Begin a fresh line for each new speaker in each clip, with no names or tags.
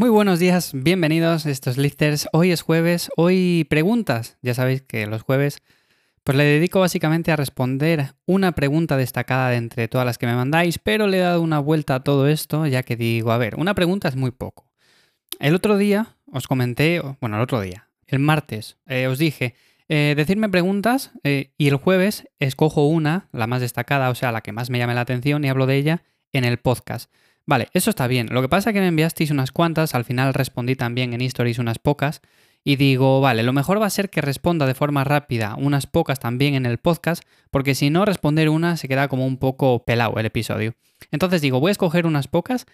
Muy buenos días, bienvenidos a estos lifters. Hoy es jueves, hoy preguntas. Ya sabéis que los jueves pues le dedico básicamente a responder una pregunta destacada de entre todas las que me mandáis, pero le he dado una vuelta a todo esto ya que digo, a ver, una pregunta es muy poco. El otro día os comenté, bueno, el otro día, el martes, eh, os dije, eh, decirme preguntas eh, y el jueves escojo una, la más destacada, o sea, la que más me llame la atención y hablo de ella en el podcast. Vale, eso está bien. Lo que pasa es que me enviasteis unas cuantas, al final respondí también en Stories unas pocas. Y digo, vale, lo mejor va a ser que responda de forma rápida unas pocas también en el podcast, porque si no, responder una se queda como un poco pelado el episodio. Entonces digo, voy a escoger unas pocas,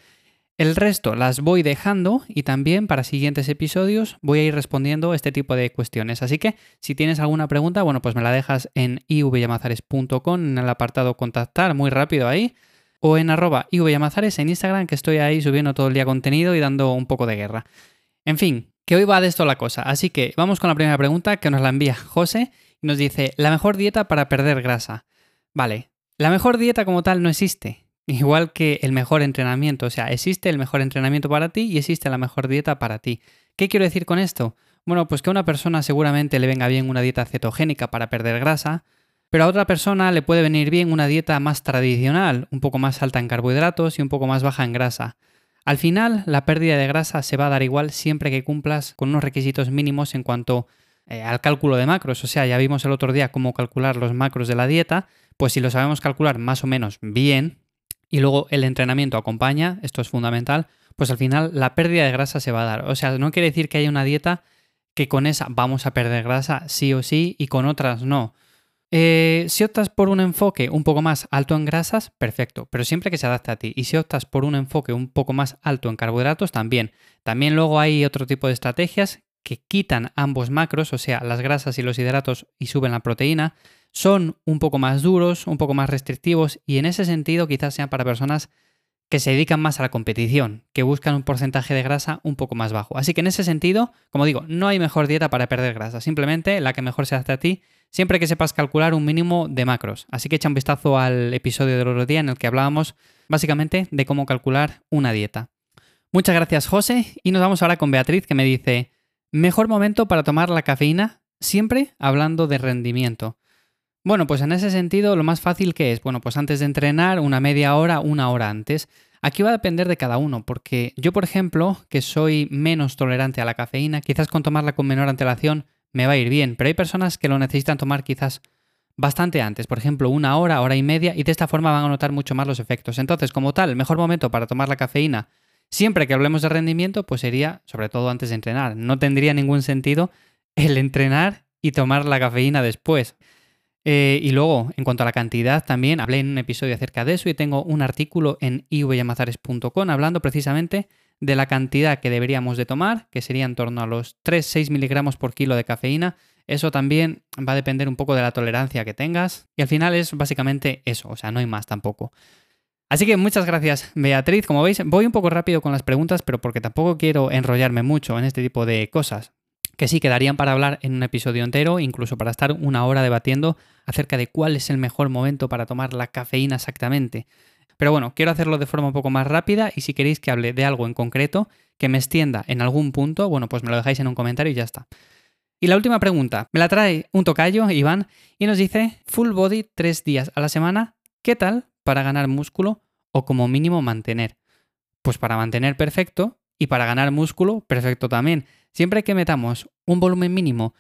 el resto las voy dejando y también para siguientes episodios voy a ir respondiendo este tipo de cuestiones. Así que si tienes alguna pregunta, bueno, pues me la dejas en ivyamazares.com en el apartado contactar, muy rápido ahí o en arroba ivyamazares en Instagram, que estoy ahí subiendo todo el día contenido y dando un poco de guerra. En fin, que hoy va de esto la cosa. Así que vamos con la primera pregunta que nos la envía José y nos dice, la mejor dieta para perder grasa. Vale, la mejor dieta como tal no existe. Igual que el mejor entrenamiento, o sea, existe el mejor entrenamiento para ti y existe la mejor dieta para ti. ¿Qué quiero decir con esto? Bueno, pues que a una persona seguramente le venga bien una dieta cetogénica para perder grasa, pero a otra persona le puede venir bien una dieta más tradicional, un poco más alta en carbohidratos y un poco más baja en grasa. Al final, la pérdida de grasa se va a dar igual siempre que cumplas con unos requisitos mínimos en cuanto eh, al cálculo de macros. O sea, ya vimos el otro día cómo calcular los macros de la dieta, pues si lo sabemos calcular más o menos bien y luego el entrenamiento acompaña, esto es fundamental, pues al final la pérdida de grasa se va a dar. O sea, no quiere decir que haya una dieta que con esa vamos a perder grasa sí o sí y con otras no. Eh, si optas por un enfoque un poco más alto en grasas, perfecto, pero siempre que se adapte a ti. Y si optas por un enfoque un poco más alto en carbohidratos, también. También luego hay otro tipo de estrategias que quitan ambos macros, o sea, las grasas y los hidratos y suben la proteína. Son un poco más duros, un poco más restrictivos y en ese sentido quizás sean para personas que se dedican más a la competición, que buscan un porcentaje de grasa un poco más bajo. Así que en ese sentido, como digo, no hay mejor dieta para perder grasa, simplemente la que mejor se adapte a ti siempre que sepas calcular un mínimo de macros. Así que echa un vistazo al episodio del otro día en el que hablábamos básicamente de cómo calcular una dieta. Muchas gracias José y nos vamos ahora con Beatriz que me dice, mejor momento para tomar la cafeína, siempre hablando de rendimiento. Bueno, pues en ese sentido lo más fácil que es, bueno, pues antes de entrenar, una media hora, una hora antes. Aquí va a depender de cada uno, porque yo, por ejemplo, que soy menos tolerante a la cafeína, quizás con tomarla con menor antelación me va a ir bien, pero hay personas que lo necesitan tomar quizás bastante antes, por ejemplo, una hora, hora y media, y de esta forma van a notar mucho más los efectos. Entonces, como tal, el mejor momento para tomar la cafeína, siempre que hablemos de rendimiento, pues sería sobre todo antes de entrenar. No tendría ningún sentido el entrenar y tomar la cafeína después. Eh, y luego, en cuanto a la cantidad, también hablé en un episodio acerca de eso y tengo un artículo en ivyamazares.com hablando precisamente de la cantidad que deberíamos de tomar, que sería en torno a los 3-6 miligramos por kilo de cafeína. Eso también va a depender un poco de la tolerancia que tengas. Y al final es básicamente eso, o sea, no hay más tampoco. Así que muchas gracias, Beatriz. Como veis, voy un poco rápido con las preguntas, pero porque tampoco quiero enrollarme mucho en este tipo de cosas, que sí quedarían para hablar en un episodio entero, incluso para estar una hora debatiendo acerca de cuál es el mejor momento para tomar la cafeína exactamente. Pero bueno, quiero hacerlo de forma un poco más rápida y si queréis que hable de algo en concreto, que me extienda en algún punto, bueno, pues me lo dejáis en un comentario y ya está. Y la última pregunta, me la trae un tocayo, Iván, y nos dice, full body tres días a la semana, ¿qué tal para ganar músculo o como mínimo mantener? Pues para mantener perfecto y para ganar músculo perfecto también. Siempre que metamos un volumen mínimo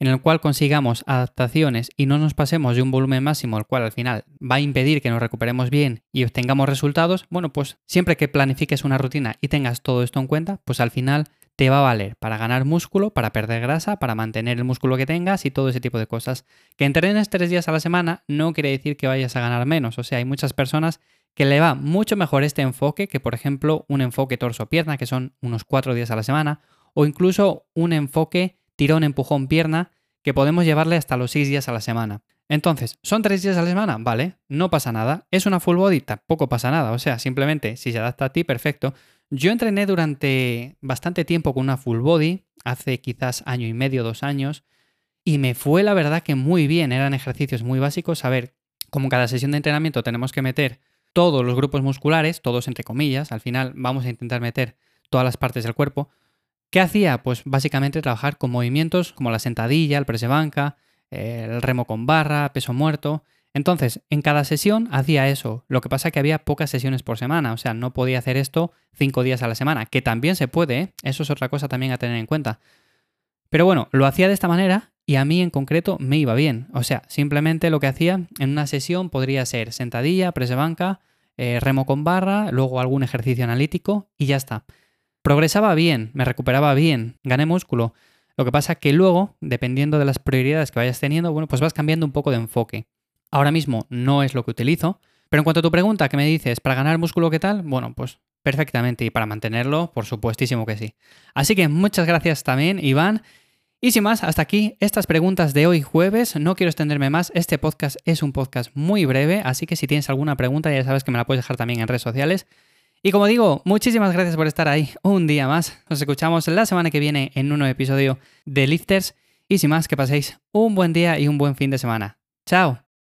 en el cual consigamos adaptaciones y no nos pasemos de un volumen máximo, el cual al final va a impedir que nos recuperemos bien y obtengamos resultados, bueno, pues siempre que planifiques una rutina y tengas todo esto en cuenta, pues al final te va a valer para ganar músculo, para perder grasa, para mantener el músculo que tengas y todo ese tipo de cosas. Que entrenes tres días a la semana no quiere decir que vayas a ganar menos, o sea, hay muchas personas que le va mucho mejor este enfoque que, por ejemplo, un enfoque torso-pierna, que son unos cuatro días a la semana, o incluso un enfoque tirón, empujón, pierna, que podemos llevarle hasta los 6 días a la semana. Entonces, ¿son 3 días a la semana? Vale, no pasa nada. ¿Es una full body? Tampoco pasa nada. O sea, simplemente si se adapta a ti, perfecto. Yo entrené durante bastante tiempo con una full body, hace quizás año y medio, dos años, y me fue la verdad que muy bien. Eran ejercicios muy básicos. A ver, como cada sesión de entrenamiento tenemos que meter todos los grupos musculares, todos entre comillas, al final vamos a intentar meter todas las partes del cuerpo. ¿Qué hacía? Pues básicamente trabajar con movimientos como la sentadilla, el press de banca, el remo con barra, peso muerto. Entonces, en cada sesión hacía eso. Lo que pasa es que había pocas sesiones por semana, o sea, no podía hacer esto cinco días a la semana, que también se puede, ¿eh? eso es otra cosa también a tener en cuenta. Pero bueno, lo hacía de esta manera y a mí en concreto me iba bien. O sea, simplemente lo que hacía en una sesión podría ser sentadilla, press de banca, eh, remo con barra, luego algún ejercicio analítico y ya está. Progresaba bien, me recuperaba bien, gané músculo. Lo que pasa que luego, dependiendo de las prioridades que vayas teniendo, bueno, pues vas cambiando un poco de enfoque. Ahora mismo no es lo que utilizo, pero en cuanto a tu pregunta que me dices, ¿para ganar músculo qué tal? Bueno, pues perfectamente y para mantenerlo, por supuestísimo que sí. Así que muchas gracias también, Iván. Y sin más, hasta aquí estas preguntas de hoy jueves. No quiero extenderme más. Este podcast es un podcast muy breve, así que si tienes alguna pregunta ya sabes que me la puedes dejar también en redes sociales. Y como digo, muchísimas gracias por estar ahí un día más. Nos escuchamos la semana que viene en un nuevo episodio de Lifters. Y sin más, que paséis un buen día y un buen fin de semana. Chao.